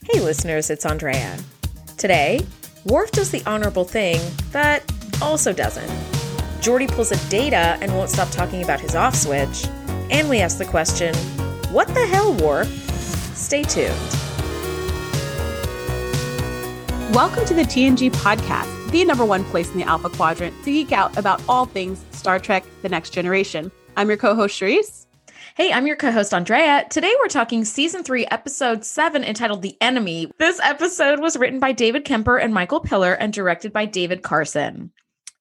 Hey, listeners, it's Andrea. Today, Worf does the honorable thing, but also doesn't. Geordi pulls a data and won't stop talking about his off switch. And we ask the question, What the hell, Worf? Stay tuned. Welcome to the TNG podcast, the number one place in the Alpha Quadrant to geek out about all things Star Trek The Next Generation. I'm your co host, Charisse. Hey, I'm your co host, Andrea. Today we're talking season three, episode seven, entitled The Enemy. This episode was written by David Kemper and Michael Piller and directed by David Carson.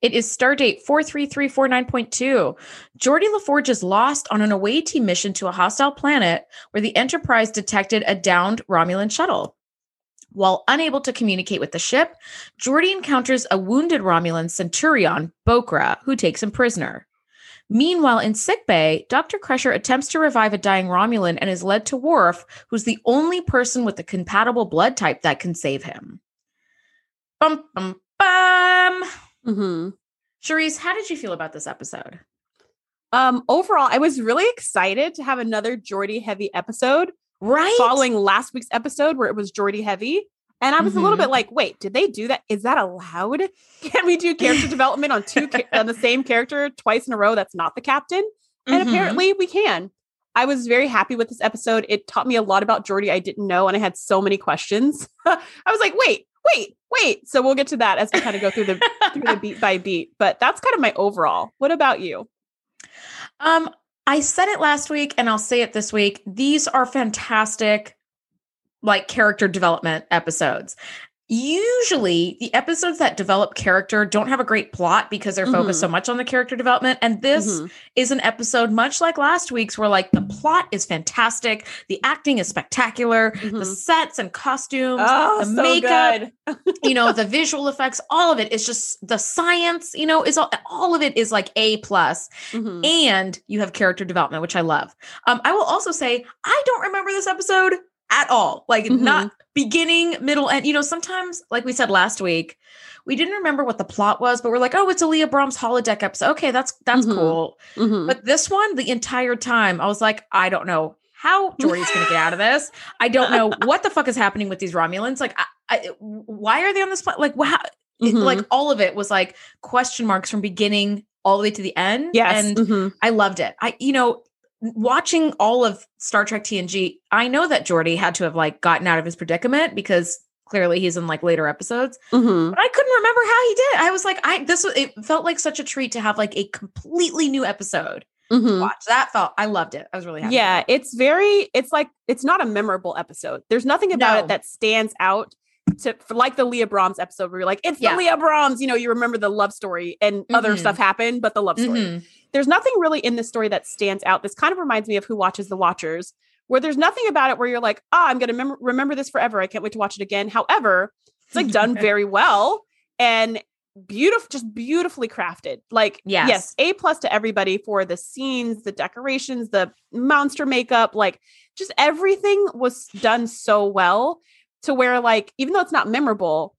It is stardate 43349.2. Geordi LaForge is lost on an away team mission to a hostile planet where the Enterprise detected a downed Romulan shuttle. While unable to communicate with the ship, Geordi encounters a wounded Romulan Centurion, Bochra, who takes him prisoner. Meanwhile, in sickbay, Dr. Crusher attempts to revive a dying Romulan and is led to Worf, who's the only person with a compatible blood type that can save him. Bum, bum, bum. Mm-hmm. Charisse, how did you feel about this episode? Um, overall, I was really excited to have another Geordi heavy episode Right? following last week's episode where it was Geordi heavy. And I was a little bit like, wait, did they do that? Is that allowed? Can we do character development on two on the same character twice in a row? That's not the captain. And Mhm. apparently we can. I was very happy with this episode. It taught me a lot about Geordi I didn't know, and I had so many questions. I was like, wait, wait, wait. So we'll get to that as we kind of go through the through the beat by beat. But that's kind of my overall. What about you? Um, I said it last week and I'll say it this week. These are fantastic like character development episodes. Usually, the episodes that develop character don't have a great plot because they're focused so much on the character development. And this Mhm. is an episode much like last week's, where like the plot is fantastic, the acting is spectacular, the Mhm. sets and costumes, Oh, the so makeup, you know the visual effects all of it is just the science you know is all, all of it is like a plus Mhm. and you have character development which i love um i will also say i don't remember this episode at all like Mhm. not beginning middle and you know sometimes like we said last week we didn't remember what the plot was but we're like oh it's a leah brahms holodeck episode okay that's that's Mhm. cool Mhm. but this one the entire time i was like i don't know how Geordi's going to get out of this. I don't know what the fuck is happening with these Romulans. Like, I, I, why are they on this planet? Like, wow, it- like all of it was like question marks from beginning all the way to the end. yes. and Mhm. I loved it. I, you know, watching all of Star Trek TNG, I know that Geordi had to have like gotten out of his predicament because clearly he's in like later episodes, Mhm. but I couldn't remember how he did. I was like, I this was it felt like such a treat to have like a completely new episode. to Mhm. Watch that felt I loved it. I was really happy. Yeah, it's very, it's like, it's not a memorable episode. There's nothing about No. it that stands out to, for like the Leah Brahms episode where you're like, it's Yeah. the Leah Brahms. You know, you remember the love story and other Mhm. stuff happened, but the love story. Mhm. There's nothing really in this story that stands out. This kind of reminds me of Who Watches the Watchers, where there's nothing about it where you're like, ah, I'm going to mem- remember this forever. I can't wait to watch it again. However, it's like done very well and beautiful, just beautifully crafted. Like, Yes. yes, A plus to everybody for the scenes, the decorations, the monster makeup, like just everything was done so well to where like even though it's not memorable,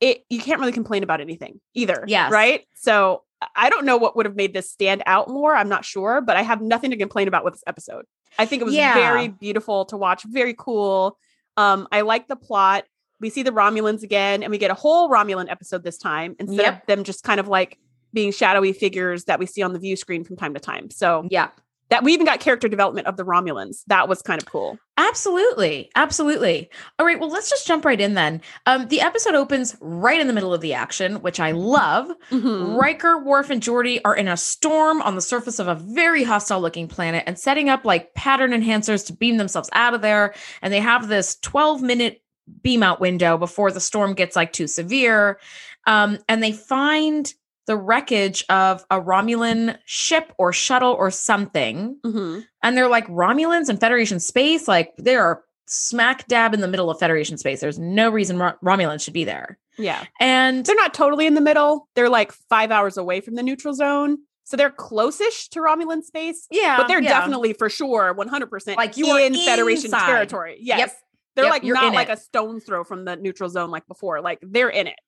it you can't really complain about anything either. Yeah. Right. So I don't know what would have made this stand out more. I'm not sure, but I have nothing to complain about with this episode. I think it was Yeah. very beautiful to watch, very cool. Um, I like the plot. We see the Romulans again, and we get a whole Romulan episode this time instead Yep. of them just kind of like being shadowy figures that we see on the view screen from time to time. So Yeah. That we even got character development of the Romulans. That was kind of cool. Absolutely. Absolutely. All right. Well, let's just jump right in then. Um, the episode opens right in the middle of the action, which I love. Mhm. Riker, Worf, and Geordi are in a storm on the surface of a very hostile looking planet and setting up like pattern enhancers to beam themselves out of there. And they have this 12 minute beam out window before the storm gets like too severe. Um, and they find the wreckage of a Romulan ship or shuttle or something. Mhm. And they're like Romulans in Federation space. Like they are smack dab in the middle of Federation space. There's no reason Ro- Romulans should be there. Yeah. And They're not totally in the middle. They're like five hours away from the neutral zone. So they're close-ish to Romulan space, yeah, but they're yeah. definitely for sure 100% Like, you are in Federation inside. territory. Yes. Yep. They're Yep, like you're not like it. a stone's throw from the neutral zone like before. Like they're in it.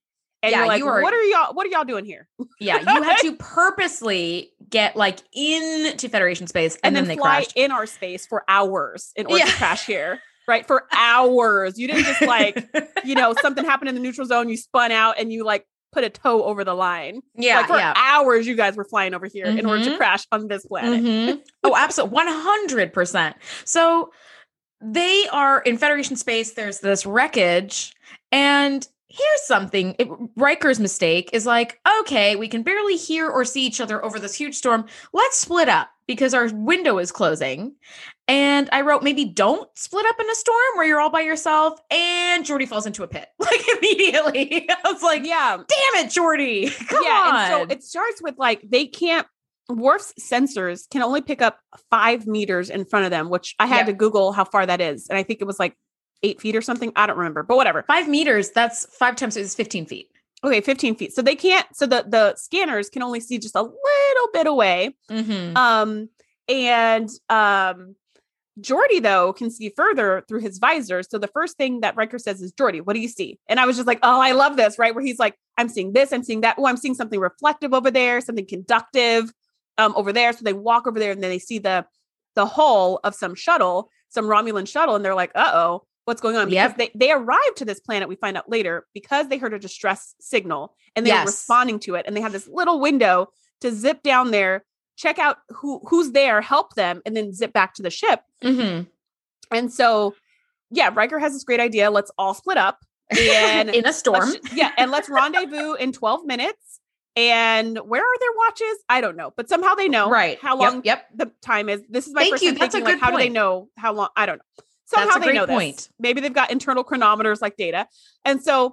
And Yeah, you're like, you are- what are y'all what are y'all doing here? yeah, you had to purposely get like into Federation space and, And, then, then, they fly crashed. in our space for hours in order Yeah. to crash here. right? For hours. You didn't just like, you know, something happened in the neutral zone, you spun out and you like put a toe over the line. yeah, like for yeah. hours, you guys were flying over here in order to Mhm. crash on this planet. Mhm. Oh, absolutely. 100%. So they are in Federation space. There's this wreckage. And here's something it, Riker's mistake is like, okay, we can barely hear or see each other over this huge storm. Let's split up because our window is closing. And I wrote, maybe don't split up in a storm where you're all by yourself. And Geordi falls into a pit like immediately. I was like, Yeah. damn it, Geordi. Come yeah. on. And so it starts with like they can't Worf's sensors can only pick up five meters in front of them, which I had Yep. to Google how far that is. And I think it was like eight feet or something. I don't remember, but whatever. five meters, that's five times is 15 feet. Okay, 15 feet. So they can't, so the the scanners can only see just a little bit away. Mm-hmm. Um, and um Geordi though can see further through his visor. So the first thing that Riker says is, Geordi, what do you see? And I was just like, oh, I love this, right? Where he's like, I'm seeing this, I'm seeing that. Oh, I'm seeing something reflective over there, something conductive um over there. So they walk over there and then they see the the hull of some shuttle, some Romulan shuttle, and they're like, uh-oh, what's going on? Because Yep. they they arrived to this planet, we find out later, because they heard a distress signal and they were responding to it. And they have this little window to zip down there, check out who who's there, help them, and then zip back to the ship. Mm-hmm. And so, yeah, Riker has this great idea. Let's all split up and in a storm. yeah, and let's rendezvous in 12 minutes. And where are their watches? I don't know, but somehow they know right. how long yep. the time is. This is my Thank first you. That's a good like, how do they know how long? I don't know. Somehow That's a they great know this. point. Maybe they've got internal chronometers like data. And so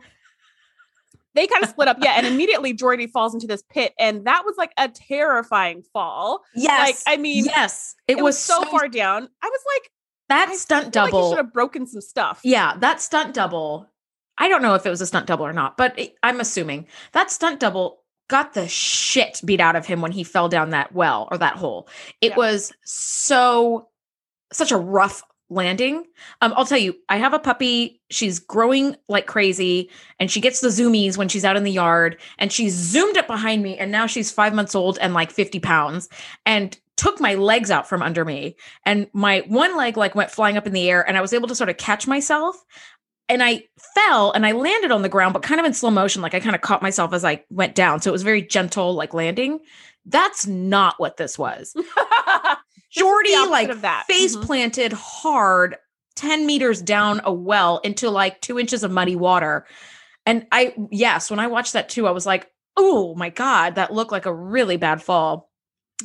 they kind of split up. Yeah. And immediately Geordi falls into this pit. And that was like a terrifying fall. Yes. Like, I mean, yes. It, It, was, so, far down. I was like, That I stunt feel like you double. should have broken some stuff. yeah, that stunt double. I don't know if it was a stunt double or not, but it- I'm assuming that stunt double got the shit beat out of him when he fell down that well or that hole. It Yeah. was so such a rough landing. Um, I'll tell you, I have a puppy. She's growing like crazy, and she gets the zoomies when she's out in the yard. And she's zoomed up behind me, and now she's five months old and like 50 pounds, and took my legs out from under me. And my one leg like went flying up in the air, and I was able to sort of catch myself. And I fell and I landed on the ground, but kind of in slow motion. Like I kind of caught myself as I went down. So it was very gentle, like landing. That's not what this was. Geordi like of that. face Mhm. planted hard 10 meters down a well into like two inches of muddy water. And I, yes, when I watched that too, I was like, oh my God, that looked like a really bad fall.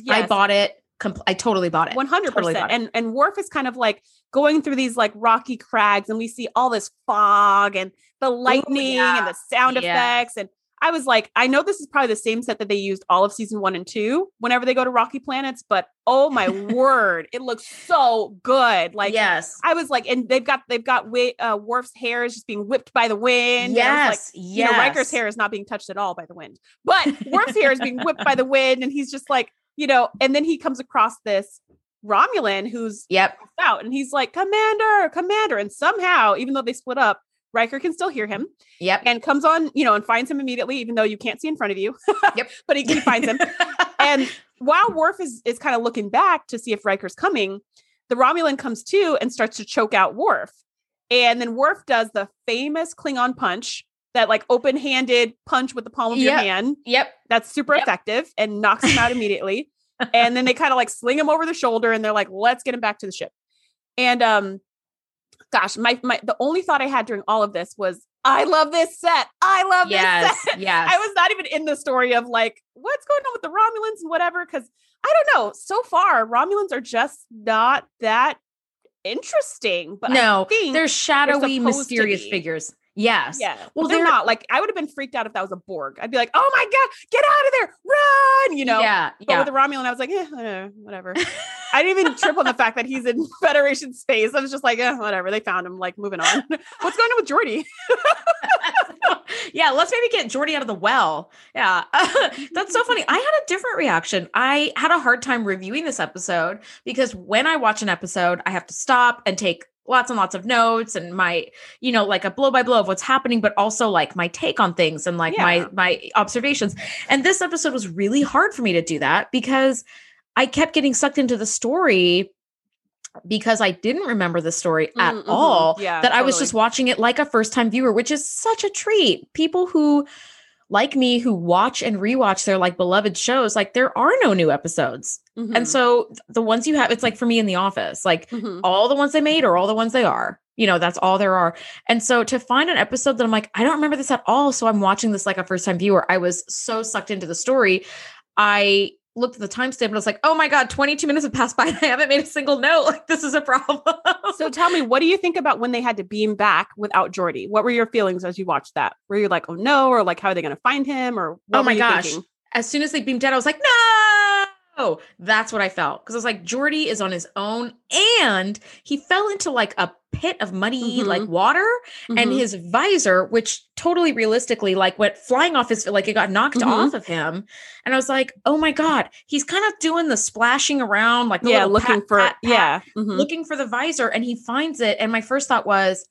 I bought it. Compl- I totally bought it. One hundred Totally percent. bought it. And and Worf is kind of like going through these like rocky crags, and we see all this fog and the lightning and the sound Yes. effects. And I was like, I know this is probably the same set that they used all of season one and two whenever they go to rocky planets, but oh my word, it looks so good. Like yes. I was like, and they've got they've got wi- uh, Worf's hair is just being whipped by the wind. I like, Yes. you know, Riker's hair is not being touched at all by the wind, but Worf's hair is being whipped by the wind, and he's just like, you know, and then he comes across this Romulan who's Yep. out, and he's like, Commander, Commander, and somehow, even though they split up, Riker can still hear him Yep. and comes on, you know, and finds him immediately, even though you can't see in front of you. Yep. but he, he finds him, and while Worf is is kind of looking back to see if Riker's coming, the Romulan comes to and starts to choke out Worf. And then Worf does the famous Klingon punch, that like open-handed punch with the palm of your hand. yep. That's super Yep. effective and knocks him out immediately. and then they kind of like sling him over the shoulder and they're like, let's get him back to the ship. And um gosh, my my the only thought I had during all of this was I love this set. I love Yes. this set. Yes. I was not even in the story of like what's going on with the Romulans and whatever cuz I don't know. So far Romulans are just not that interesting, but I no, they're shadowy, to mysterious figures. Yes. yeah. Well, they're, they're- not like I would have been freaked out if that was a Borg. I'd be like, "Oh my god, get out of there. Run!" you know. Yeah. But Yeah. with the Romulan, I was like, eh, eh, whatever. I didn't even trip on the fact that he's in Federation space. I was just like, eh, whatever. They found him. Like, moving on. What's going on with Geordi? yeah, let's maybe get Geordi out of the well. Yeah. That's so funny. I had a different reaction. I had a hard time reviewing this episode because when I watch an episode, I have to stop and take lots and lots of notes and my, you know, like a blow by blow of what's happening, but also like my take on things and like Yeah. my my observations. And this episode was really hard for me to do that because I kept getting sucked into the story because I didn't remember the story at Mm, mhm. all. Yeah, that I was just watching it like a first time viewer, which is such a treat. People who like me who watch and rewatch their like beloved shows, like there are no new episodes. Mhm. And so the ones you have, it's like for me in the office, like Mhm. all the ones they made are all the ones they are. You know, that's all there are. And so to find an episode that I'm like, I don't remember this at all. So I'm watching this like a first time viewer. I was so sucked into the story. I looked at the timestamp and I was like, oh my God, 22 minutes have passed by and I haven't made a single note. Like, this is a problem. So tell me, what do you think about when they had to beam back without Geordi? What were your feelings as you watched that? Were you like, oh no, or like, how are they going to find him? Or what oh my you gosh. thinking? As soon as they beamed out, I was like, no. Oh, that's what I felt. Because I was like, Geordi is on his own and he fell into like a pit of muddy Mhm. like water and Mhm. his visor, which totally realistically like went flying off his like it got knocked Mhm. off of him. And I was like, oh my God, he's kind of doing the splashing around, like yeah, looking pat, for pat, pat, yeah, mhm. looking for the visor, and he finds it. And my first thought was,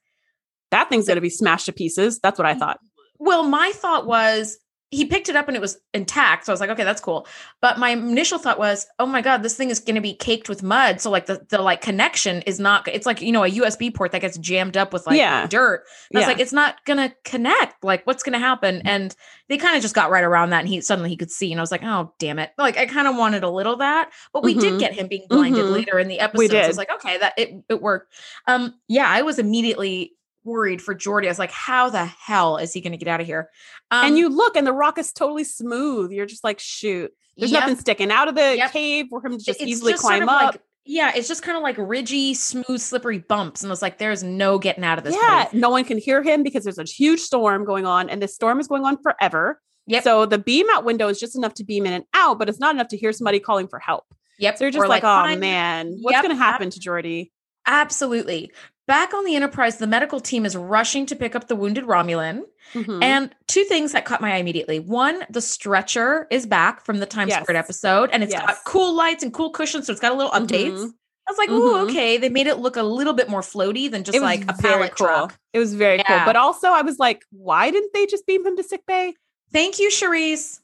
that thing's going to be smashed to pieces. That's what I thought. Well, my thought was he picked it up and it was intact. So I was like, okay, that's cool. But my initial thought was, oh my God, this thing is going to be caked with mud. So like the, the like connection is not, it's like, you know, a USB port that gets jammed up with like Yeah. dirt. And I was like, it's not going to connect. Like what's going to happen? And they kind of just got right around that. And he suddenly he could see. And I was like, oh, damn it. Like I kind of wanted a little that, but we did Mhm. get him being blinded Mhm. later in the episode. So I did. was like, okay, that it, it worked. Um, yeah, I was immediately worried for Geordi. I was like, how the hell is he going to get out of here? Um, and you look, and the rock is totally smooth. You're just like, shoot, there's Yep. nothing sticking out of the Yep. cave for him to just It's easily just sort climb of up. Like, yeah, it's just kind of like ridgy, smooth, slippery bumps, and it's like there's no getting out of this. yeah, place. no one can hear him because there's a huge storm going on, and this storm is going on forever. Yep. So the beam out window is just enough to beam in and out, but it's not enough to hear somebody calling for help. Yep. So you're just Or like, oh fine. man, what's Yep. going to happen to Geordi? Absolutely. Back on the Enterprise, the medical team is rushing to pick up the wounded Romulan. Mhm. And two things that caught my eye immediately. One, the stretcher is back from the Times Yes. Squared episode, and it's Yes. got cool lights and cool cushions, so it's got a little updates. Mhm. I was like, ooh, Mhm. okay. They made it look a little bit more floaty than just like a pallet cool. truck. It was very cool. But also, I was like, why didn't they just beam him to sick bay? Thank you, Charisse.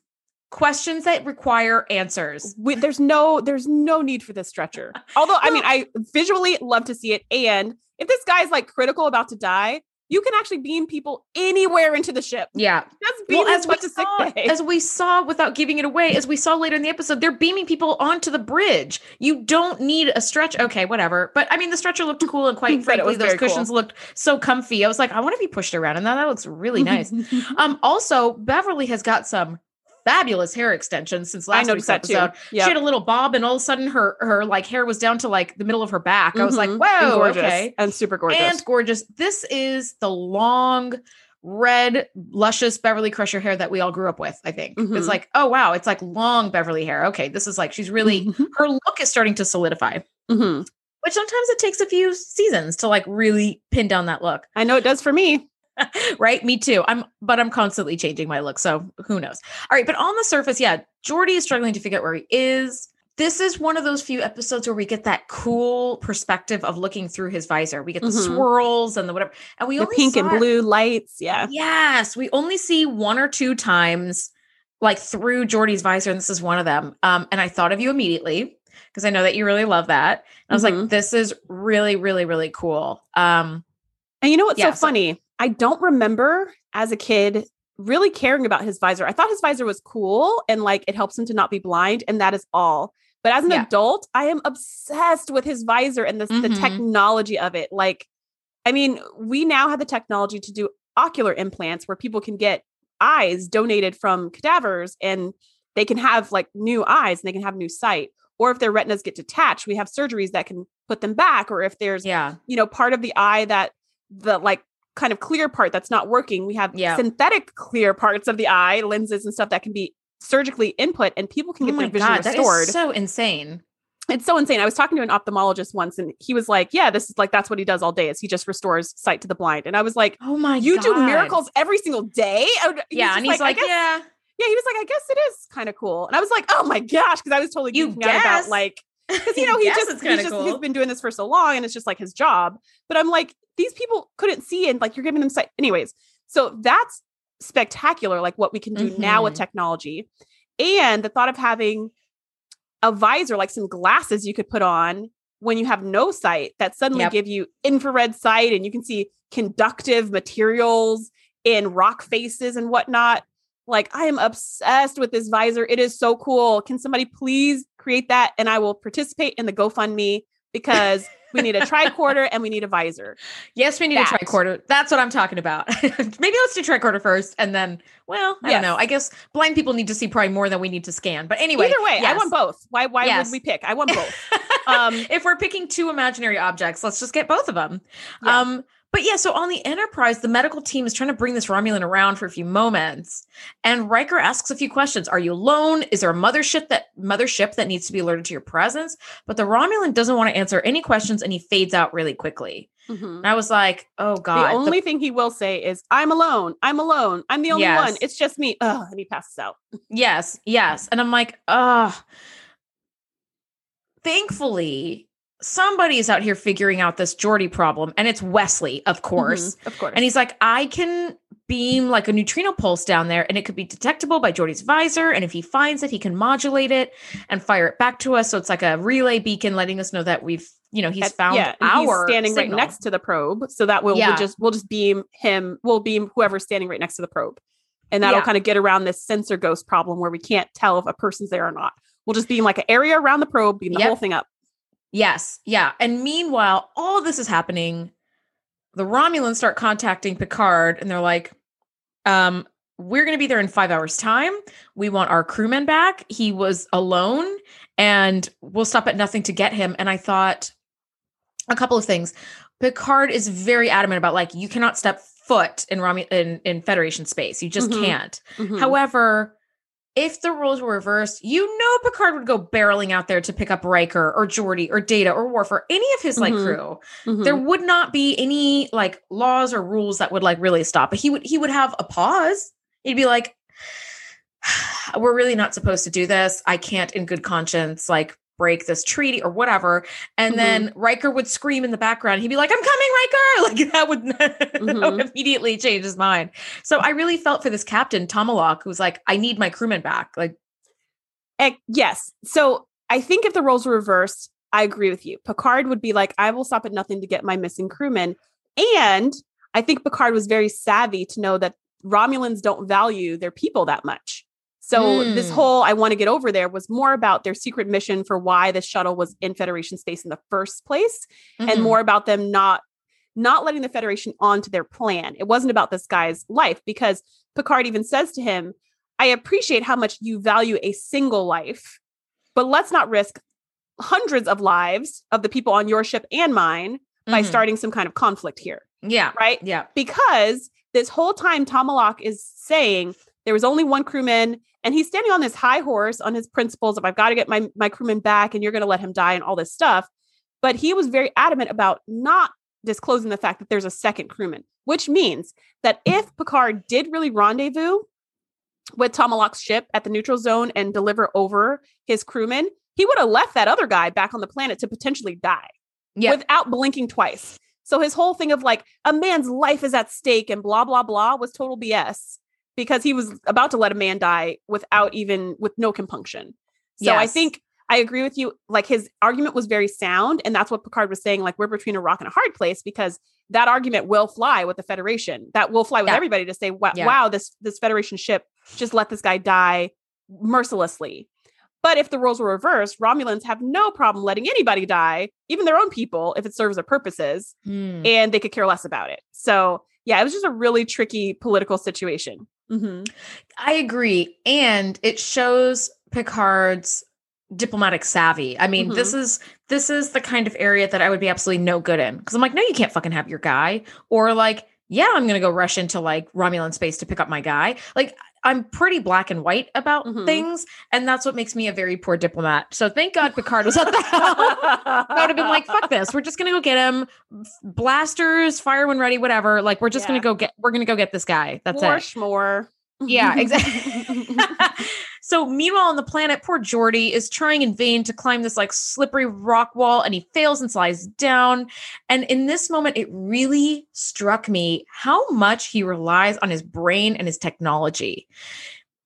Questions that require answers. We, there's no, there's no need for this stretcher. Although, I mean, I visually love to see it. And if this guy's like critical about to die, you can actually beam people anywhere into the ship. Yeah. Just beam Well, as we to saw, as we saw without giving it away, as we saw later in the episode, they're beaming people onto the bridge. You don't need a stretch. Okay, whatever. But I mean, the stretcher looked cool, and quite frankly, those very cool. cushions looked so comfy. I was like, I want to be pushed around, and that that looks really nice. um, also, Beverly has got some fabulous hair extensions since last week's episode. Yeah. She had a little bob, and all of a sudden, her her like hair was down to like the middle of her back. I was like, Mhm. And whoa, gorgeous. okay And super gorgeous. and gorgeous. This is the long, red, luscious Beverly Crusher hair that we all grew up with. I think it's Mhm. like, oh wow, it's like long Beverly hair. Okay, this is like she's really Mhm. her look is starting to solidify. Mhm. Which sometimes it takes a few seasons to like really pin down that look. I know it does for me. right? Me too. I'm, but I'm constantly changing my look. So who knows? All right. But on the surface, yeah, Geordi is struggling to figure out where he is. This is one of those few episodes where we get that cool perspective of looking through his visor. We get the Mhm. swirls and the whatever. And we The only pink and blue lights. Yeah. Yes, we only see one or two times like through Geordi's visor, and this is one of them. Um, and I thought of you immediately because I know that you really love that. And I was like, Mhm. this is really, really, really cool. Um, And you know what's Yeah, so so- funny? I don't remember as a kid really caring about his visor. I thought his visor was cool and like it helps him to not be blind, and that is all. But as an Yeah. adult, I am obsessed with his visor and the, the Mhm. technology of it. Like, I mean, we now have the technology to do ocular implants where people can get eyes donated from cadavers and they can have like new eyes and they can have new sight. Or if their retinas get detached, we have surgeries that can put them back. Or if there's yeah, you know part of the eye that the like kind of clear part that's not working. We have Yeah. synthetic clear parts of the eye lenses and stuff that can be surgically input and people can oh get my their vision god, restored is so insane. it's so insane. I was talking to an ophthalmologist once and he was like yeah this is like that's what he does all day is he just restores sight to the blind. And i was like Oh my, you do miracles every single day? I would- he was Yeah, and he's like, I guess- yeah, yeah he was like i guess it is kind of cool. And i was like oh my gosh because i was totally You geeking out about like because you know he just, he's just cool. he's been doing this for so long and it's just like his job but i'm like these people couldn't see and like you're giving them sight anyways so that's spectacular like what we can do now with Mhm. technology and the thought of having a visor like some glasses you could put on when you have no sight that suddenly Yep. give you infrared sight and you can see conductive materials in rock faces and whatnot. Like I am obsessed with this visor. It is so cool. Can somebody please create that and I will participate in the GoFundMe because we need a tricorder and we need a visor. Yes, we need That. a tricorder. That's what I'm talking about. Maybe let's do tricorder first, and then, well, I Yes. don't know. I guess blind people need to see probably more than we need to scan. But anyway, Either way, I want both. Why why Yes. would we pick? I want both. Um, if we're picking two imaginary objects, let's just get both of them. Yeah. Um, but yeah, so on the Enterprise, the medical team is trying to bring this Romulan around for a few moments, and Riker asks a few questions: Are you alone? Is there a mothership that mothership that needs to be alerted to your presence? But the Romulan doesn't want to answer any questions, and he fades out really quickly. mhm. And I was like, "Oh God!" The only thing he will say is, I'm alone. I'm alone. I'm the only Yes. one. It's just me. Ugh, and he passes out. Yes, yes. And I'm like, oh, thankfully, somebody is out here figuring out this Geordi problem. And it's Wesley, of course. Mhm, Of course. And he's like, I can beam like a neutrino pulse down there and it could be detectable by Geordi's visor. And if he finds it, he can modulate it and fire it back to us. So it's like a relay beacon letting us know that we've, you know, he's found yeah, our standing signal. right next to the probe. So that we'll, Yeah. we'll just we'll just beam him, we'll beam whoever's standing right next to the probe. And that'll Yeah. kind of get around this sensor ghost problem where we can't tell if a person's there or not. We'll just beam like an area around the probe, beam the Yep. whole thing up. Yes. Yeah. And meanwhile, all this is happening. The Romulans start contacting Picard and they're like, um, we're going to be there in five hours' time. We want our crewman back. He was alone and we'll stop at nothing to get him. And I thought a couple of things. Picard is very adamant about like, you cannot step foot in Romu- in, in Federation space. You just Mhm. can't. Mhm. However, if the roles were reversed, you know Picard would go barreling out there to pick up Riker or Geordi or Data or Worf or any of his like Mhm. crew. Mhm. There would not be any like laws or rules that would like really stop. But he would he would have a pause. He'd be like, "We're really not supposed to do this. I can't, in good conscience, like." Break this treaty or whatever and Mhm. then Riker would scream in the background he'd be like I'm coming Riker like that would, that would Mhm. immediately change his mind so I really felt for this captain Tomalak who's like I need my crewman back like Eh, yes. So I think if the roles were reversed, I agree with you. Picard would be like, I will stop at nothing to get my missing crewmen. And I think Picard was very savvy to know that Romulans don't value their people that much. So this Mm. whole I want to get over there was more about their secret mission for why the shuttle was in Federation space in the first place and mhm. more about them not not letting the Federation onto their plan. It wasn't about this guy's life because Picard even says to him, I appreciate how much you value a single life, but let's not risk hundreds of lives of the people on your ship and mine by Mhm. starting some kind of conflict here, yeah right? yeah Because this whole time Tomalak is saying there was only one crewman and he's standing on this high horse on his principles of I've got to get my my crewman back and you're going to let him die and all this stuff. But he was very adamant about not disclosing the fact that there's a second crewman, which means that if Picard did really rendezvous with Tomalak's ship at the neutral zone and deliver over his crewman, he would have left that other guy back on the planet to potentially die yeah without blinking twice. So his whole thing of like a man's life is at stake and blah blah blah was total BS because he was about to let a man die without even with no compunction. So I think I agree with you. Like his argument was very sound, and that's what Picard was saying. Like we're between a rock and a hard place because that argument will fly with the Federation. That will fly with Yeah. everybody to say, "Wow, Yeah. wow, this this Federation ship just let this guy die mercilessly." But if the roles were reversed, Romulans have no problem letting anybody die, even their own people, if it serves their purposes, Hmm. and they could care less about it. So yeah, it was just a really tricky political situation. Mhm. I agree. And it shows Picard's diplomatic savvy. I mean, this is this is the kind of area that I would be absolutely no good in. Cause I'm like, no, you can't fucking have your guy. Or like, yeah, I'm gonna go rush into like Romulan space to pick up my guy. Like I'm pretty black and white about Mhm. things, and that's what makes me a very poor diplomat. So thank God Picard was at the helm. I would have been like, fuck this. We're just gonna go get him. Blasters, fire when ready, whatever. Like, we're just Yeah. gonna go get we're gonna go get this guy. That's More it. schmore. Yeah, exactly. So meanwhile on the planet, poor Geordi is trying in vain to climb this like slippery rock wall and he fails and slides down. And in this moment, it really struck me how much he relies on his brain and his technology.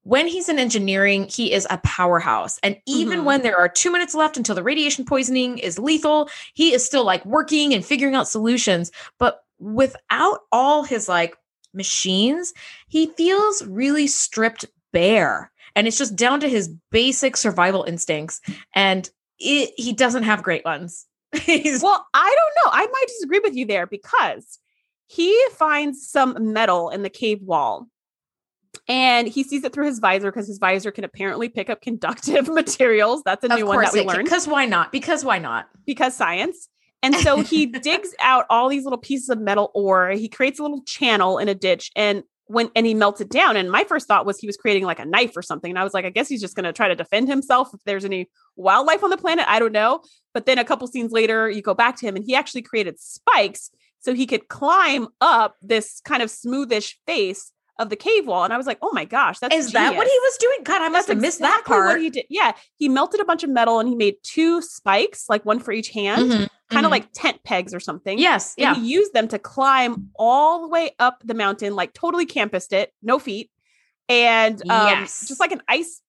when he's in engineering, he is a powerhouse. And even Mhm. when there are two minutes left until the radiation poisoning is lethal, he is still like working and figuring out solutions. But without all his like machines, he feels really stripped bare. And it's just down to his basic survival instincts. And it, he doesn't have great ones. He's Well, I don't know. I might disagree with you there because he finds some metal in the cave wall and he sees it through his visor because his visor can apparently pick up conductive materials. That's a new one that we learned Because why not? Because why not? because science. And so he digs out all these little pieces of metal ore. He creates a little channel in a ditch and when and he melts it down. And my first thought was he was creating like a knife or something. And I was like, I guess he's just gonna try to defend himself if there's any wildlife on the planet. I don't know. But then a couple scenes later, you go back to him and he actually created spikes so he could climb up this kind of smoothish face of the cave wall. And I was like, oh my gosh, that's Is that what he was doing? God, I must That's have missed that exactly what part. he did. Yeah, he melted a bunch of metal and he made two spikes, like one for each hand, Mhm, kind of mhm. like tent pegs or something. yes, And yeah. he used them to climb all the way up the mountain, like totally campused it, no feet, and um, Yes. just like an ice,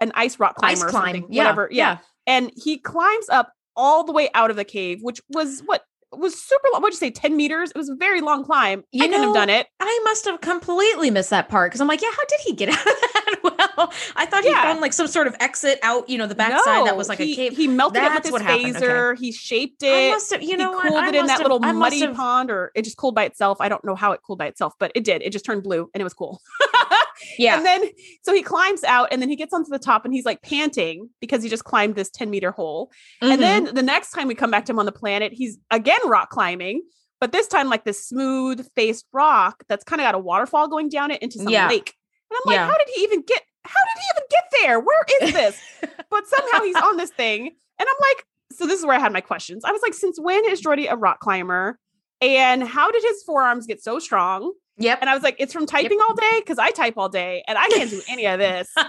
an ice rock climber, Ice or climb. something, Yeah, whatever. Yeah. and he climbs up all the way out of the cave, which was what was super long. What'd you say, ten meters? It was a very long climb. You I couldn't know, have done it. I must have completely missed that part because I'm like, yeah, how did he get out of that? well, I thought he Yeah. found like some sort of exit out, you know, the backside that was like he, a cave. He melted That's it with his happened, okay. phaser. He shaped it. I must have, you he know what? cooled I it in that have- little muddy have- pond, or it just cooled by itself. I don't know how it cooled by itself, but it did. It just turned blue, and it was cool. Yeah. And then so he climbs out, and then he gets onto the top, and he's like panting because he just climbed this ten meter hole. Mhm. And then the next time we come back to him on the planet, he's again rock climbing, but this time like this smooth faced rock that's kind of got a waterfall going down it into some Yeah. lake. And I'm like, Yeah. how did he even get? How did he even get there? Where is this? but somehow he's on this thing, and I'm like, so this is where I had my questions. I was like, since when is Geordi a rock climber? And how did his forearms get so strong? Yep. And I was like, it's from typing all day because I type all day and I can't do any of this.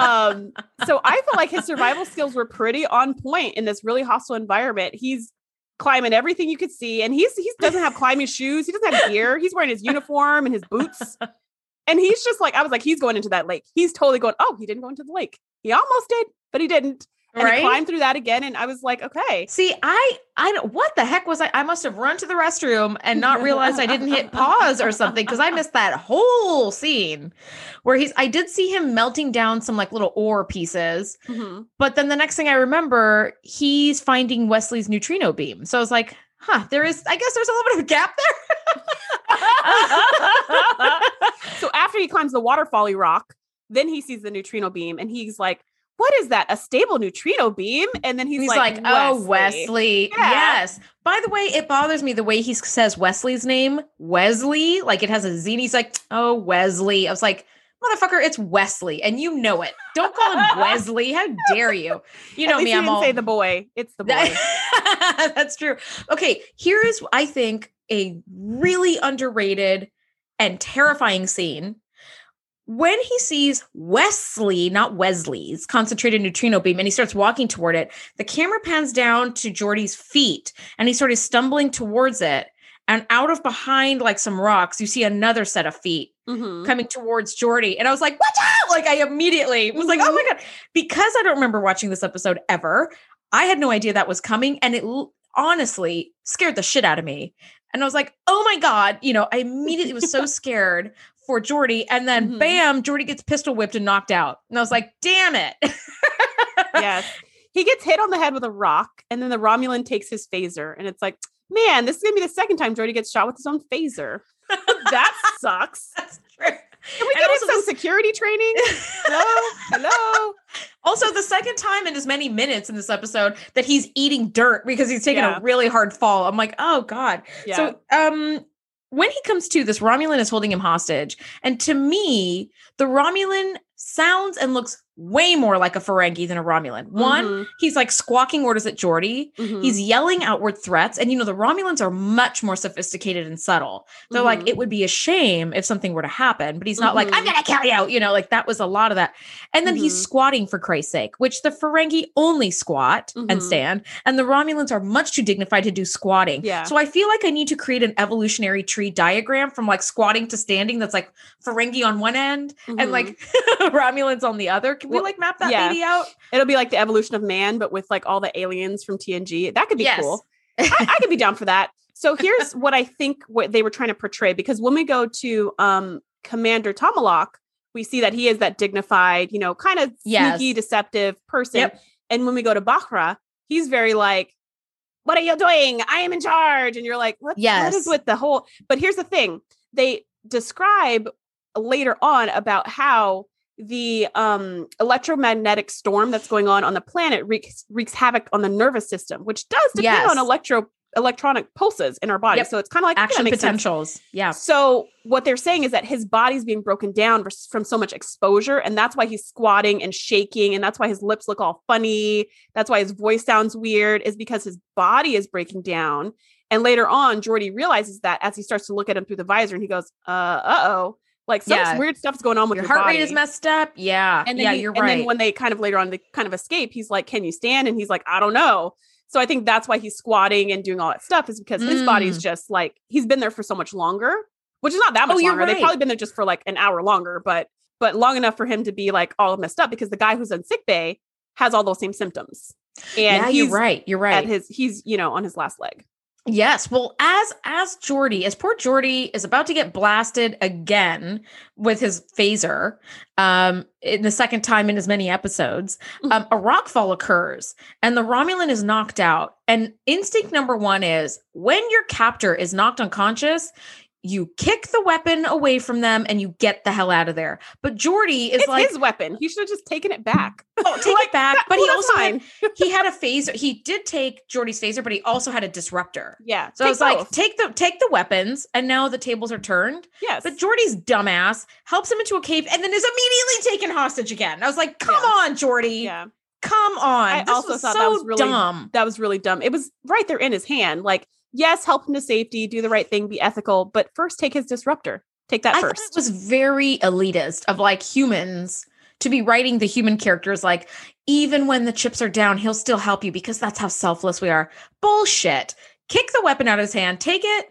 Um, so I felt like his survival skills were pretty on point in this really hostile environment. He's climbing everything you could see, and he's he doesn't have climbing shoes. He doesn't have gear. He's wearing his uniform and his boots, and he's just like I was like, he's going into that lake. He's totally going. Oh, he didn't go into the lake. He almost did, but he didn't. And right? climbed through that again, and I was like, okay. See, I, I don't, what the heck was I? I must have run to the restroom and not realized I didn't hit pause or something because I missed that whole scene where he's, I did see him melting down some like little ore pieces, Mhm. but then the next thing I remember, he's finding Wesley's neutrino beam. So I was like, huh, there is, I guess there's a little bit of a gap there. so after he climbs the waterfally rock, then he sees the neutrino beam, and he's like, "What is that? A stable neutrino beam?" And then he's, He's like, like, oh, Wesley. Yeah. Yes. By the way, it bothers me the way he says Wesley's name, Wesley. Like it has a Z. and He's like, oh, Wesley. I was like, motherfucker, it's Wesley. And you know it. Don't call him Wesley. How dare you? You know me. I'm didn't all. say the boy. It's the boy. That's true. Okay. Here is, I think, a really underrated and terrifying scene. When he sees Wesley, not Wesley's concentrated neutrino beam, and he starts walking toward it, the camera pans down to Geordi's feet and he's sort of stumbling towards it. And out of behind like some rocks, you see another set of feet Mhm. coming towards Geordi. And I was like, watch out! Like I immediately was like, oh my God. Because I don't remember watching this episode ever, I had no idea that was coming. And it honestly scared the shit out of me. And I was like, oh my God. You know, I immediately was so scared for Geordi. And then Mhm. bam, Geordi gets pistol whipped and knocked out. And I was like, damn it. yes. He gets hit on the head with a rock, and then the Romulan takes his phaser, and it's like, man, this is gonna be the second time Geordi gets shot with his own phaser. that sucks. That's true. Can we And get him also some security training? Hello, hello. Also, the second time in as many minutes in this episode that he's eating dirt because he's taking Yeah. a really hard fall. I'm like, oh God. Yeah. So um when he comes to, this Romulan is holding him hostage. And to me, the Romulan sounds and looks way more like a Ferengi than a Romulan. One, Mhm, he's like squawking orders at Geordi. mhm, He's yelling outward threats. And you know, the Romulans are much more sophisticated and subtle. They're like, mhm. it would be a shame if something were to happen, but he's not like. I'm gonna kill you. You know, like that was a lot of that. And then he's Mhm. squatting for Christ's sake, which the Ferengi only squat and Mhm. stand, and the Romulans are much too dignified to do squatting. Yeah. So I feel like I need to create an evolutionary tree diagram from like squatting to standing that's like Ferengi on one end and like Romulans on the other. Can we Well, like map that yeah. baby out? it'll be like the evolution of man, but with like all the aliens from TNG. That could be Yes. cool. I, I could be down for that. So here's what I think what they were trying to portray because when we go to um Commander Tomalak, we see that he is that dignified, you know, kind of Yes. sneaky, deceptive person. Yep. And when we go to Bochra, he's very like, "What are you doing? I am in charge." And you're like, "What? What Yes. is with the whole?" But here's the thing: they describe later on about how the um electromagnetic storm that's going on on the planet wreaks, wreaks havoc on the nervous system which does depend Yes. on electro electronic pulses in our body Yep. so it's kind of like Action sense. potentials. Yeah. so what they're saying is that his body's being broken down from so much exposure and that's why he's squatting and shaking and that's why his lips look all funny that's why his voice sounds weird is because his body is breaking down and later on geordi realizes that as he starts to look at him through the visor and he goes uh uh-oh like some Yeah. weird stuff's going on with Your your, heart body. rate is messed up. Yeah. and then yeah, he- you're and right. then when they kind of later on they kind of escape he's like can you stand and he's like i don't know so i think that's why he's squatting and doing all that stuff is because his body's just like he's been there for so much longer which is not that much Mm. Oh, longer they've probably been there just for like an hour longer but but long enough for him to be like all messed up because the guy who's in sick bay has all those same symptoms and yeah, he's you're right. You're right. at his he's you know on his last leg Yes. Well, as as Geordi, as poor Geordi is about to get blasted again with his phaser, um, in the second time in as many episodes, um, a rockfall occurs and the Romulan is knocked out. And instinct number one is when your captor is knocked unconscious, you kick the weapon away from them and you get the hell out of there. But Geordi is it's like, his weapon he should have just taken it back oh, take Like, it back. that- but he well, also had, he had a phaser. He did take Geordi's phaser, but he also had a disruptor. yeah So I was like, take the take the weapons, and now the tables are turned. yes But Geordi's dumbass helps him into a cave and then is immediately taken hostage again. I was like, come Yeah. on, Geordi. yeah Come on. I this also thought so that was really dumb. that was really dumb. It was right there in his hand. Like, yes, help him to safety, do the right thing, be ethical, but first take his disruptor. Take that I first. it was very elitist of like humans to be writing the human characters like even when the chips are down, he'll still help you because that's how selfless we are. Bullshit. Kick the weapon out of his hand, take it,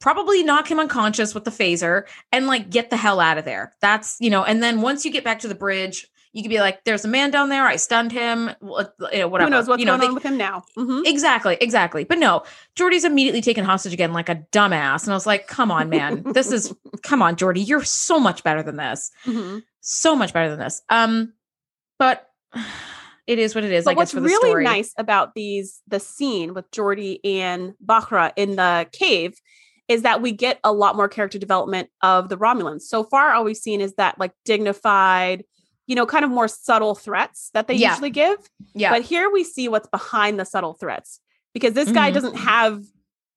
probably knock him unconscious with the phaser, and like get the hell out of there. That's you know, and then once you get back to the bridge, you could be like, "There's a man down there. I stunned him. You know, whatever. Who knows what's you know, going they- on with him now? Mhm. Exactly, exactly. But no, Geordi's immediately taken hostage again like a dumbass. And I was like, come on, man. this is come on, Geordi. You're so much better than this. Mhm. So much better than this. Um, but it is what it is, I But guess, what's really story. nice about these the scene with Geordi and Bochra in the cave is that we get a lot more character development of the Romulans. So far, all we've seen is that like dignified, you know, kind of more subtle threats that they Yeah. usually give. Yeah. But here we see what's behind the subtle threats because this guy Mhm. doesn't have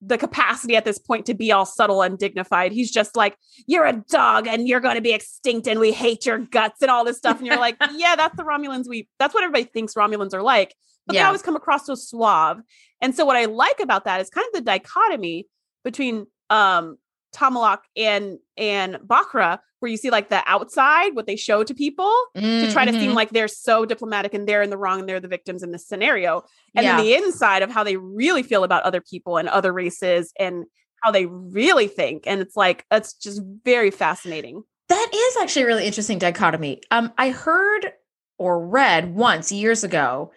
the capacity at this point to be all subtle and dignified. He's just like, you're a dog and you're going to be extinct and we hate your guts and all this stuff. And you're like, yeah, that's the Romulans. We that's what everybody thinks Romulans are like. But they always come across so suave. And so what I like about that is kind of the dichotomy between um Tomalak and and Bochra, where you see like the outside, what they show to people to try to seem Mhm. like they're so diplomatic and they're in the wrong and they're the victims in this scenario. And yeah. then the inside of how they really feel about other people and other races and how they really think. And it's like, it's just very fascinating. That is actually a really interesting dichotomy. Um, I heard or read once years ago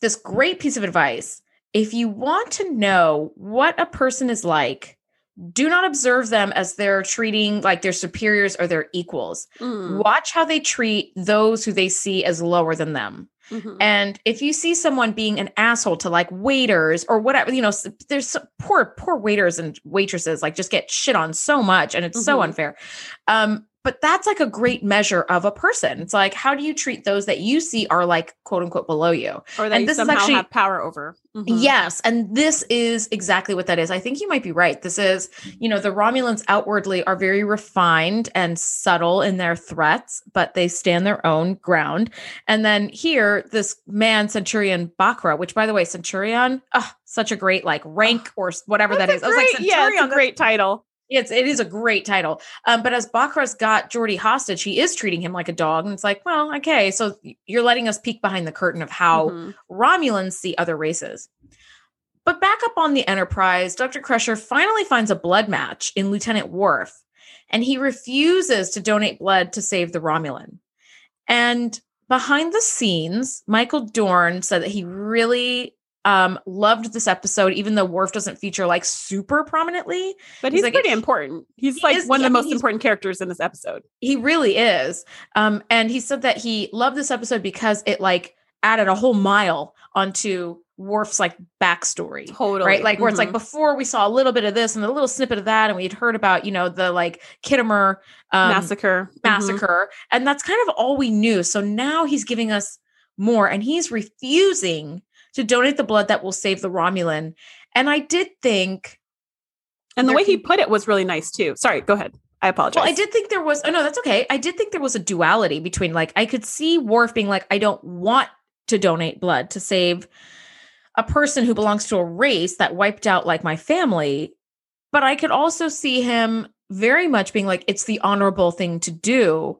this great piece of advice. If you want to know what a person is like, do not observe them as they're treating like their superiors or their equals. Mm, Watch how they treat those who they see as lower than them. mhm. And if you see someone being an asshole to like waiters or whatever, you know, there's so- poor, poor waiters and waitresses like just get shit on so much and it's so Mhm. unfair. Um, but that's like a great measure of a person. It's like, how do you treat those that you see are like quote unquote below you? Or that And you this is actually- have power over. Mhm. Yes. And this is exactly what that is. I think you might be right. This is, you know, the Romulans outwardly are very refined and subtle in their threats, but they stand their own ground. And then here, this man, Centurion Bochra, which by the way, Centurion, oh, such a great like rank or whatever that That's is. a I was like, great- yeah, great title. It's it is a great title. Um, but as Bochra's got Geordi hostage, he is treating him like a dog. And it's like, well, okay, so you're letting us peek behind the curtain of how Mhm. Romulans see other races. But back up on the Enterprise, Dr. Crusher finally finds a blood match in Lieutenant Worf, and he refuses to donate blood to save the Romulan. And behind the scenes, Michael Dorn said that he really um, loved this episode, even though Worf doesn't feature like super prominently. But He's he's, like- pretty important. He's He like is- one yeah, of the most important characters in this episode. He really is. Um, and he said that he loved this episode because it like added a whole mile onto Worf's like backstory. Totally. Right. Like where it's like Mhm. before we saw a little bit of this and a little snippet of that, and we had heard about, you know, the like Khitomer um, massacre. Mhm. massacre. And that's kind of all we knew. So now he's giving us more and he's refusing to donate the blood that will save the Romulan. And I did think And the way he put it was really nice too. Sorry, go ahead. I apologize. Well, I did think there was. Oh no, that's okay. I did think there was a duality between like I could see Worf being like, I don't want to donate blood to save a person who belongs to a race that wiped out like my family, but I could also see him very much being like, it's the honorable thing to do.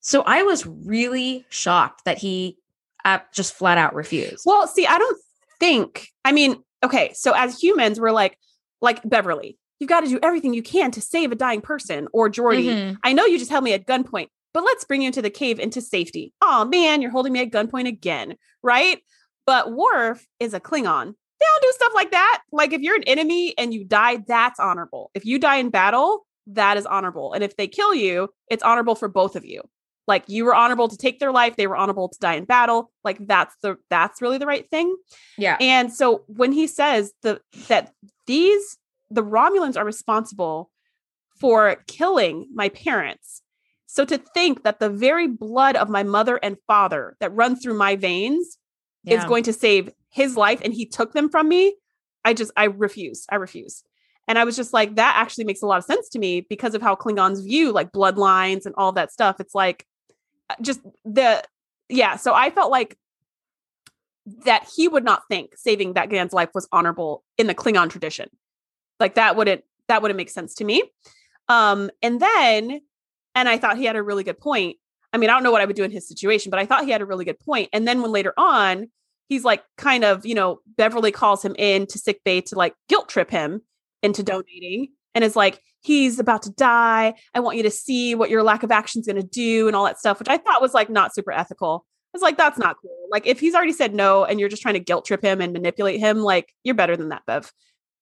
So I was really shocked that he uh, just flat out refuse. Well, see, I don't think. I mean, okay, so as humans, we're like, like Beverly, you've got to do everything you can to save a dying person, or Geordi. Mhm. I know you just held me at gunpoint, but let's bring you into the cave into safety. Oh man, you're holding me at gunpoint again, right? But Worf is a Klingon. They don't do stuff like that. Like if you're an enemy and you die, that's honorable. If you die in battle, that is honorable. And if they kill you, it's honorable for both of you. Like you were honorable to take their life, they were honorable to die in battle. Like that's the that's really the right thing. Yeah. And so when he says the that these the Romulans are responsible for killing my parents. So to think that the very blood of my mother and father that runs through my veins is going to save his life and he took them from me, I just I refuse. I refuse. And I was just like that actually makes a lot of sense to me because of how Klingons view like bloodlines and all that stuff. It's like just the yeah, so I felt like that he would not think saving that man's life was honorable in the Klingon tradition. Like that wouldn't that wouldn't make sense to me. Um, and then, and I thought he had a really good point. I mean, I don't know what I would do in his situation, but I thought he had a really good point. And then when later on, he's like kind of, you know, Beverly calls him in to sick bay to like guilt trip him into donating and is like, he's about to die. I want you to see what your lack of action is going to do and all that stuff, which I thought was like not super ethical. I was like, that's not cool. Like, if he's already said no and you're just trying to guilt trip him and manipulate him, like, you're better than that, Bev.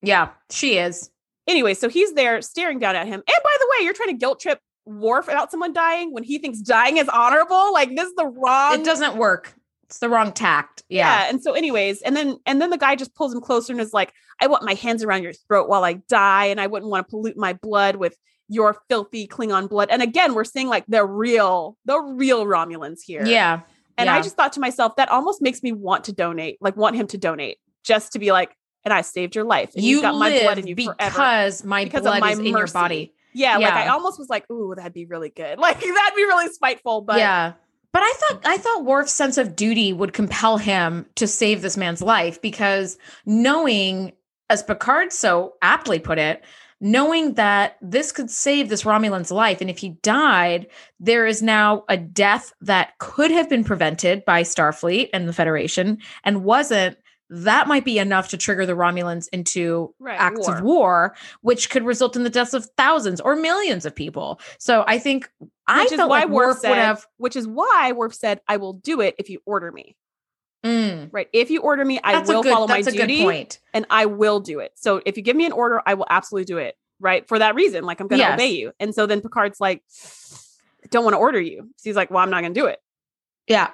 Yeah, she is. Anyway, so he's there staring down at him. And by the way, you're trying to guilt trip Worf about someone dying when he thinks dying is honorable. Like, this is the wrong. It doesn't work. It's the wrong tact. yeah. Yeah. And so, anyways, and then and then the guy just pulls him closer and is like, I want my hands around your throat while I die, and I wouldn't want to pollute my blood with your filthy Klingon blood. And again, we're seeing like the real, the real Romulans here. Yeah. And yeah. I just thought to myself, that almost makes me want to donate, like want him to donate, just to be like, and I saved your life. And you got my blood in you forever. because my Because of blood my is in your mercy. body. Yeah, like I almost was like, ooh, that'd be really good. Like that'd be really spiteful. But yeah. But I thought I thought Worf's sense of duty would compel him to save this man's life because knowing, as Picard so aptly put it, knowing that this could save this Romulan's life, and if he died, there is now a death that could have been prevented by Starfleet and the Federation and wasn't. That might be enough to trigger the Romulans into Right, acts war. of war, which could result in the deaths of thousands or millions of people. So I think which is felt why like Worf said, would have. which is why Worf said, I will do it if you order me. Mm, Right. If you order me, I that's will good. follow my duty point. and I will do it. So if you give me an order, I will absolutely do it. Right. For that reason, like I'm going to Yes. obey you. And so then Picard's like, I don't want to order you. So he's like, well, I'm not going to do it. Yeah.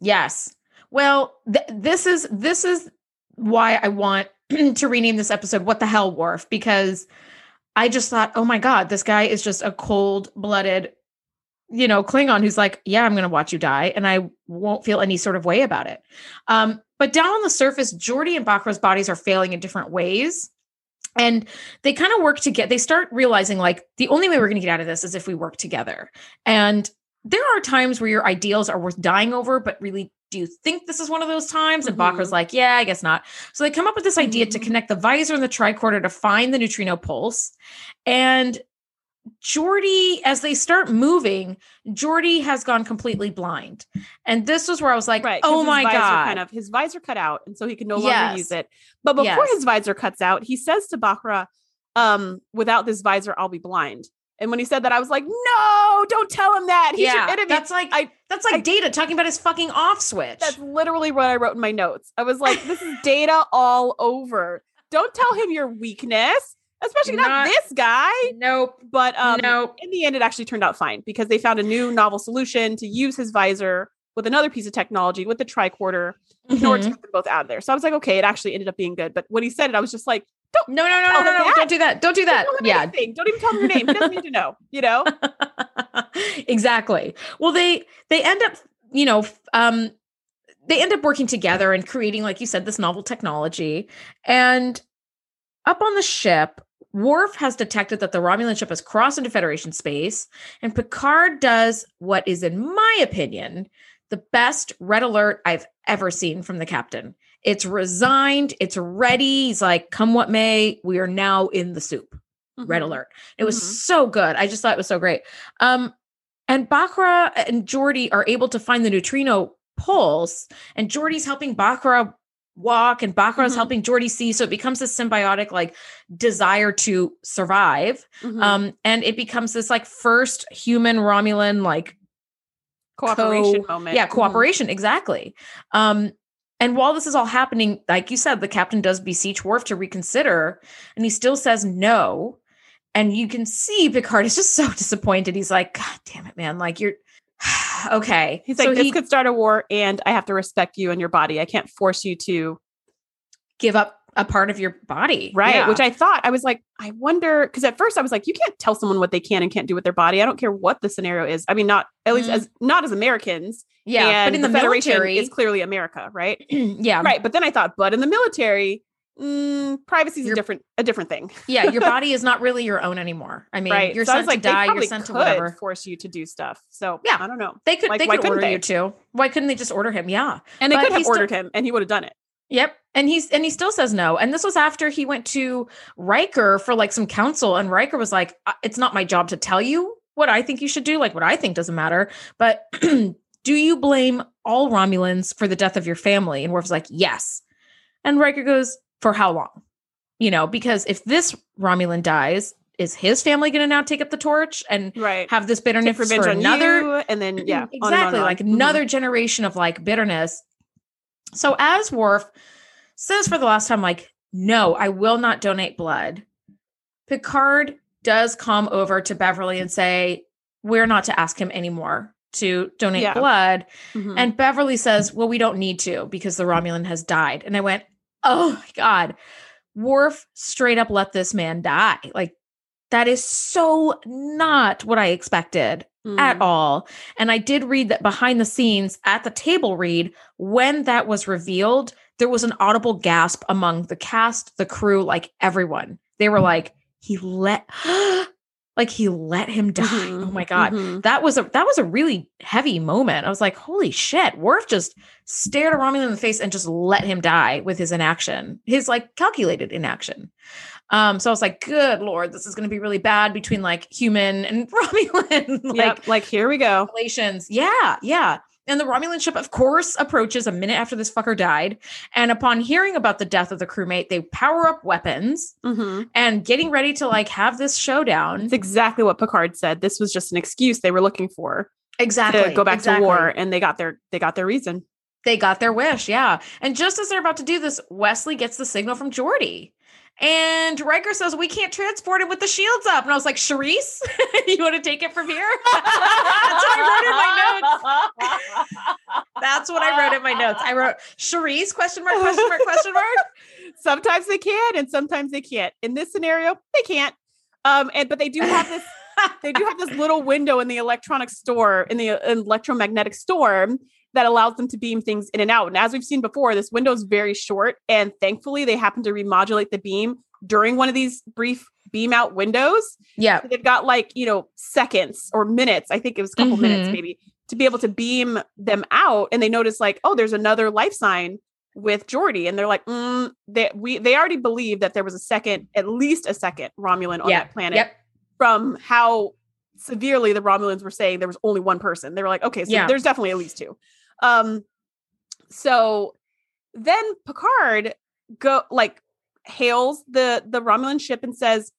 Yes. Well, th- this is this is why I want to rename this episode "What the Hell, Worf" because I just thought, oh my god, this guy is just a cold blooded you know, Klingon who's like, yeah, I'm going to watch you die and I won't feel any sort of way about it. Um, but down on the surface, Geordi and Bochra's bodies are failing in different ways. And they kind of work together. They start realizing like the only way we're going to get out of this is if we work together. And there are times where your ideals are worth dying over, but really, do you think this is one of those times? And Mhm. Bochra's like, yeah, I guess not. So they come up with this idea to Mhm. connect the visor and the tricorder to find the neutrino pulse. And Geordi, as they start moving, Geordi has gone completely blind. And this was where I was like, Right. oh my God. Kind of his visor cut out, and so he can no longer Yes. use it. But before Yes. his visor cuts out, he says to Bochra, um, without this visor, I'll be blind. And when he said that, I was like, no, don't tell him that. He's your yeah, enemy. that's like I- that's like I- Data talking about his fucking off switch. That's literally what I wrote in my notes. I was like, this is data all over. Don't tell him your weakness, especially not, Not- this guy. nope, But um, nope. in the end, it actually turned out fine because they found a new novel solution to use his visor with another piece of technology with the tricorder in order to Mhm. get them both out of there. So I was like, okay, it actually ended up being good. But when he said it, I was just like, don't No, no, no, tell no, no, don't do that. Don't do don't that. Yeah. anything. Don't even tell him your name. He doesn't need to know, you know? exactly. Well, they they end up, you know, um they end up working together and creating like you said this novel technology. And up on the ship, Worf has detected that the Romulan ship has crossed into Federation space, and Picard does what is in my opinion the best red alert I've ever seen from the captain. It's resigned, it's ready. He's like, come what may, we are now in the soup red Mhm. alert. It was Mhm. so good. I just thought it was so great. Um, and Bochra and Geordi are able to find the neutrino pulse, and Geordi's helping Bochra walk, and Bochra's Mhm. helping Geordi see. So it becomes this symbiotic like desire to survive. Mhm. Um, and it becomes this like first human Romulan like cooperation co- moment. yeah, Mhm. cooperation, exactly. Um, and while this is all happening, like you said, the captain does beseech Worf to reconsider, and he still says no. And you can see Picard is just so disappointed. He's like, God damn it, man. Like you're okay. He's So like, this he could start a war, and I have to respect you and your body. I can't force you to give up a part of your body. right. Yeah. Which I thought I was like, I wonder because at first I was like, you can't tell someone what they can and can't do with their body. I don't care what the scenario is. I mean, not at least Mhm. as not as Americans. yeah, and but in the, Federation military, is clearly America, right? yeah, right. But then I thought, but in the military, mm, privacy is a different a different thing, yeah, your body is not really your own anymore. I mean, right? you're so sent like, to die, you're sent to whatever. force you to do stuff. So Yeah. I don't know. They could Like, they could order they? you to. Why couldn't they just order him? Yeah. And they But could have he's still- ordered him, and he would have done it. Yep. And he's and he still says no. And this was after he went to Riker for like some counsel and Riker was like "Uh, it's not my job to tell you what I think you should do, like what I think doesn't matter, but do you blame all Romulans for the death of your family? And Worf's like, "Yes." And Riker goes, "For how long?" You know, because if this Romulan dies, is his family going to now take up the torch and Right. have this bitterness for another you, and then yeah, on and on exactly and on. like Mhm. another generation of like bitterness so as Worf says for the last time like no i will not donate blood picard does come over to beverly and say we're not to ask him anymore to donate Yeah. blood Mhm. and beverly says well we don't need to because the romulan has died and i went oh my god Worf straight up let this man die like that is so not what i expected at Mhm. all. And I did read that behind the scenes at the table read, when that was revealed, there was an audible gasp among the cast, the crew, like everyone. They were like, he let like he let him die. Mhm. Oh my God. Mhm. That was a that was a really heavy moment. I was like, holy shit. Worf just stared Romulan in the face and just let him die with his inaction, his like calculated inaction. Um, so I was like, good lord, this is gonna be really bad between like human and Romulan. like Yep, like here we go. relations. Yeah, yeah. And the Romulan ship, of course, approaches a minute after this fucker died. And upon hearing about the death of the crewmate, they power up weapons Mhm. and getting ready to like have this showdown. It's exactly what Picard said. This was just an excuse they were looking for Exactly. to go back exactly. to war, and they got their they got their reason. They got their wish, yeah. And just as they're about to do this, Wesley gets the signal from Geordi. And Riker says, We can't transport it with the shields up. And I was like, Charisse, you want to take it from here? That's what I wrote in my notes. That's what I wrote in my notes. I wrote Charisse question mark question mark question mark. sometimes they can, and sometimes they can't. In this scenario, they can't. Um, and but they do have this they do have this little window in the electronic store in the uh, electromagnetic storm that allows them to beam things in and out. And as we've seen before, this window is very short, and thankfully they happen to remodulate the beam during one of these brief beam out windows. Yeah. So they've got like you know seconds or minutes. I think it was a couple minutes Mhm. maybe to be able to beam them out, and they notice like oh, there's another life sign with Geordi, and they're like, mm, they we they already believe that there was a second, at least a second Romulan on that planet Yep. from how severely the Romulans were saying there was only one person. They were like, okay, so Yeah. there's definitely at least two. Um, so then Picard go like hails the the Romulan ship and says,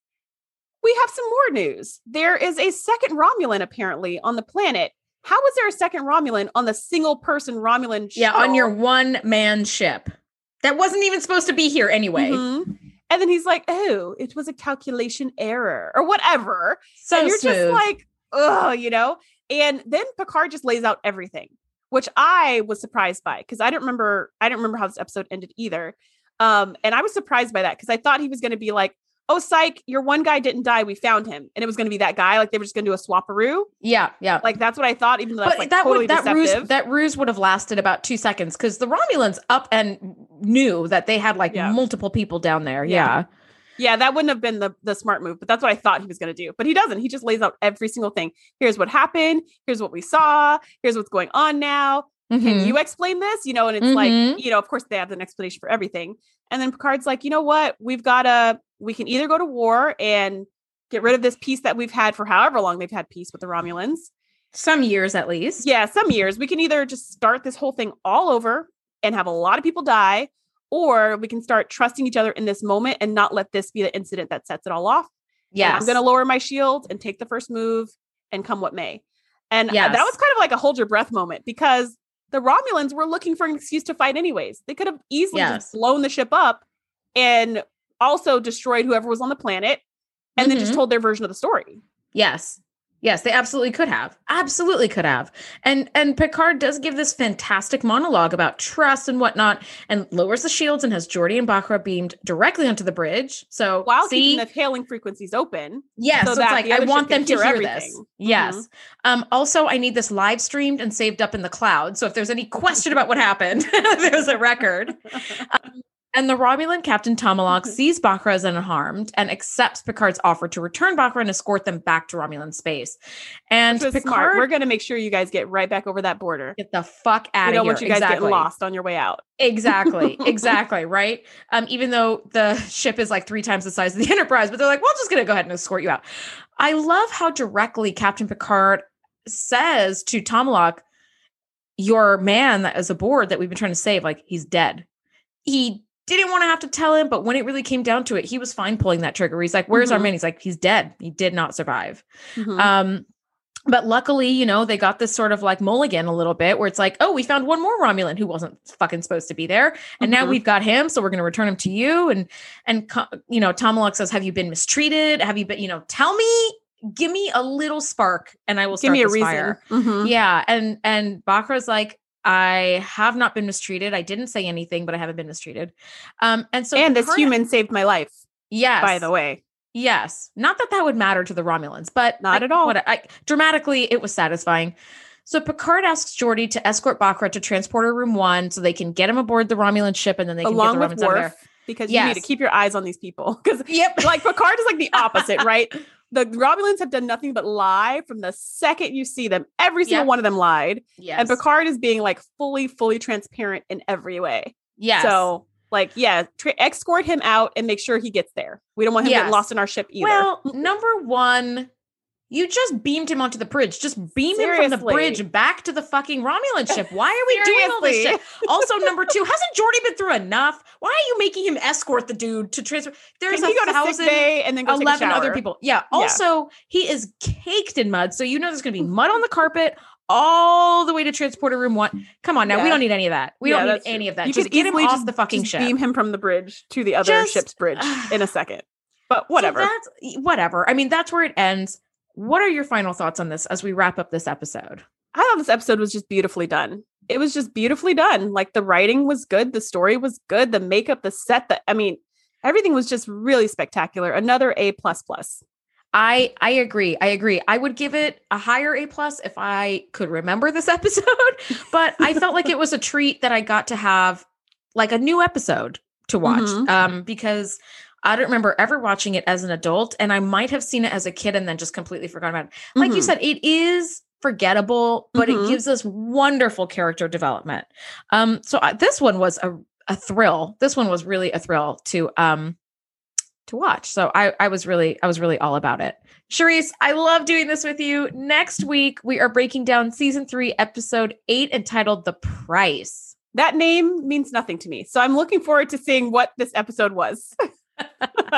"We have some more news. There is a second Romulan apparently on the planet. How is there a second Romulan on the single person Romulan Yeah. On your one man ship that wasn't even supposed to be here anyway. Mhm. And then he's like, "Oh, it was a calculation error or whatever." So and you're smooth. just like, oh, you know. And then Picard just lays out everything, which I was surprised by because I don't remember. I don't remember how this episode ended either. Um, and I was surprised by that because I thought he was going to be like, "Oh, psych, your one guy didn't die. We found him," and it was going to be that guy. Like they were just going to do a swaparoo. yeah. Yeah. Like that's what I thought. Even though but like that totally would that deceptive. ruse that ruse would have lasted about two seconds because the Romulans up and knew that they had like Yeah. multiple people down there. Yeah. Yeah. Yeah, that wouldn't have been the the smart move, but that's what I thought he was going to do. But he doesn't. He just lays out every single thing. Here's what happened. Here's what we saw. Here's what's going on now. Can Mhm. you explain this? You know, and it's Mhm. like, you know, of course they have an explanation for everything. And then Picard's like, you know what? We've got to, we can either go to war and get rid of this peace that we've had for however long they've had peace with the Romulans. Some years at least. Yeah, some years. We can either just start this whole thing all over and have a lot of people die, or we can start trusting each other in this moment and not let this be the incident that sets it all off. Yes. I'm going to lower my shield and take the first move and come what may. And Yes. that was kind of like a hold your breath moment because the Romulans were looking for an excuse to fight anyways. They could have easily Yes. just blown the ship up and also destroyed whoever was on the planet and then just Mhm. told their version of the story. Yes. Yes, they absolutely could have. Absolutely could have. And and Picard does give this fantastic monologue about trust and whatnot and lowers the shields and has Geordi and Bochra beamed directly onto the bridge. So While see, keeping the hailing frequencies open. yes, so so, it's like I want them to hear hear this. Yes. Mhm. Um, also, I need this live streamed and saved up in the cloud. So if there's any question about what happened, there's a record. Um, and the Romulan Captain Tomalak sees Bochra as unharmed and accepts Picard's offer to return Bochra and escort them back to Romulan space. And Picard, smart. We're going to make sure you guys get right back over that border. get the fuck out You of don't want you guys exactly. getting lost on your way out. Exactly. Exactly. right. Um, even though the ship is like three times the size of the Enterprise, but they're like, we're just gonna go ahead and escort you out. I love how directly Captain Picard says to Tomalak, your man that is aboard that we've been trying to save, like he's dead. He didn't want to have to tell him, but when it really came down to it, he was fine pulling that trigger. He's like, Where's our Mhm. man? He's like, He's dead. He did not survive. Mhm. Um, but luckily, you know, they got this sort of like mulligan a little bit where it's like, oh, we found one more Romulan who wasn't fucking supposed to be there. And now Mhm. we've got him. So we're going to return him to you. And, and, you know, Tomalak says, have you been mistreated? Have you been, you know, tell me, give me a little spark and I will Give me a reason. fire. Mhm. Yeah. And, and Bochra's like, I have not been mistreated. I didn't say anything, but I haven't been mistreated. Um, and so, and this human saved my life, yes, by the way. Yes. Not that that would matter to the Romulans, but Not I- at all. What I, dramatically, it was satisfying. So Picard asks Geordi to escort Bochra to transporter room one so they can get him aboard the Romulan ship and then they can Along get with the Romulans out of there. Worf, because you need to keep your eyes on these people. Because Yep. like Picard is like the opposite, right? The Romulans have done nothing but lie from the second you see them. Every single Yep. one of them lied. yes. And Picard is being like fully, fully transparent in every way. yes. So, like, yeah, tra- escort him out and make sure he gets there. We don't want him Yes. getting lost in our ship either. well, number one, you just beamed him onto the bridge. Just beam him from the bridge back to the fucking Romulan ship. Why are we doing all this shit? Also, number two, hasn't Geordi been through enough? Why are you making him escort the dude to transfer? There's Can a thousand. and then go take a 11 other people. Yeah. Yeah. Also, he is caked in mud. So you know there's going to be mud on the carpet all the way to transporter room one. Come on now. We don't need any of that. We Yeah, don't need that's true. any of that. You just could get him off just- the fucking just ship. beam him from the bridge to the other Just- ship's bridge in a second. But whatever. So that's whatever. I mean, that's where it ends. What are your final thoughts on this as we wrap up this episode? I thought this episode was just beautifully done. It was just beautifully done. Like the writing was good, the story was good, the makeup, the set, the I mean, everything was just really spectacular. Another A plus plus. I I agree. I agree. I would give it a higher A plus if I could remember this episode, but I felt like it was a treat that I got to have like a new episode to watch Mhm. um because I don't remember ever watching it as an adult and I might have seen it as a kid and then just completely forgot about it. Like you Mhm. said it is forgettable, but Mhm. it gives us wonderful character development. Um so I, this one was a a thrill. This one was really a thrill to um to watch. So I I was really I was really all about it. Charisse, I love doing this with you. Next week we are breaking down season 3 episode 8 entitled The Price. that name means nothing to me. So I'm looking forward to seeing what this episode was.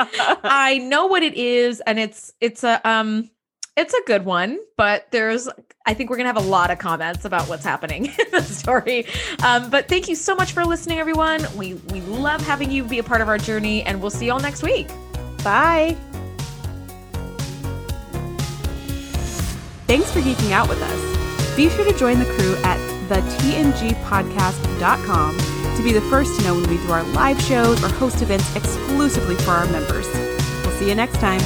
I know what it is and it's it's a um it's a good one, but there's I think we're going to have a lot of comments about what's happening in the story. Um but thank you so much for listening everyone. We we love having you be a part of our journey and we'll see you all next week. Bye. Thanks for geeking out with us. Be sure to join the crew at the thetngpodcast.com to be the first to know when we do our live shows or host events exclusively for our members. We'll see you next time.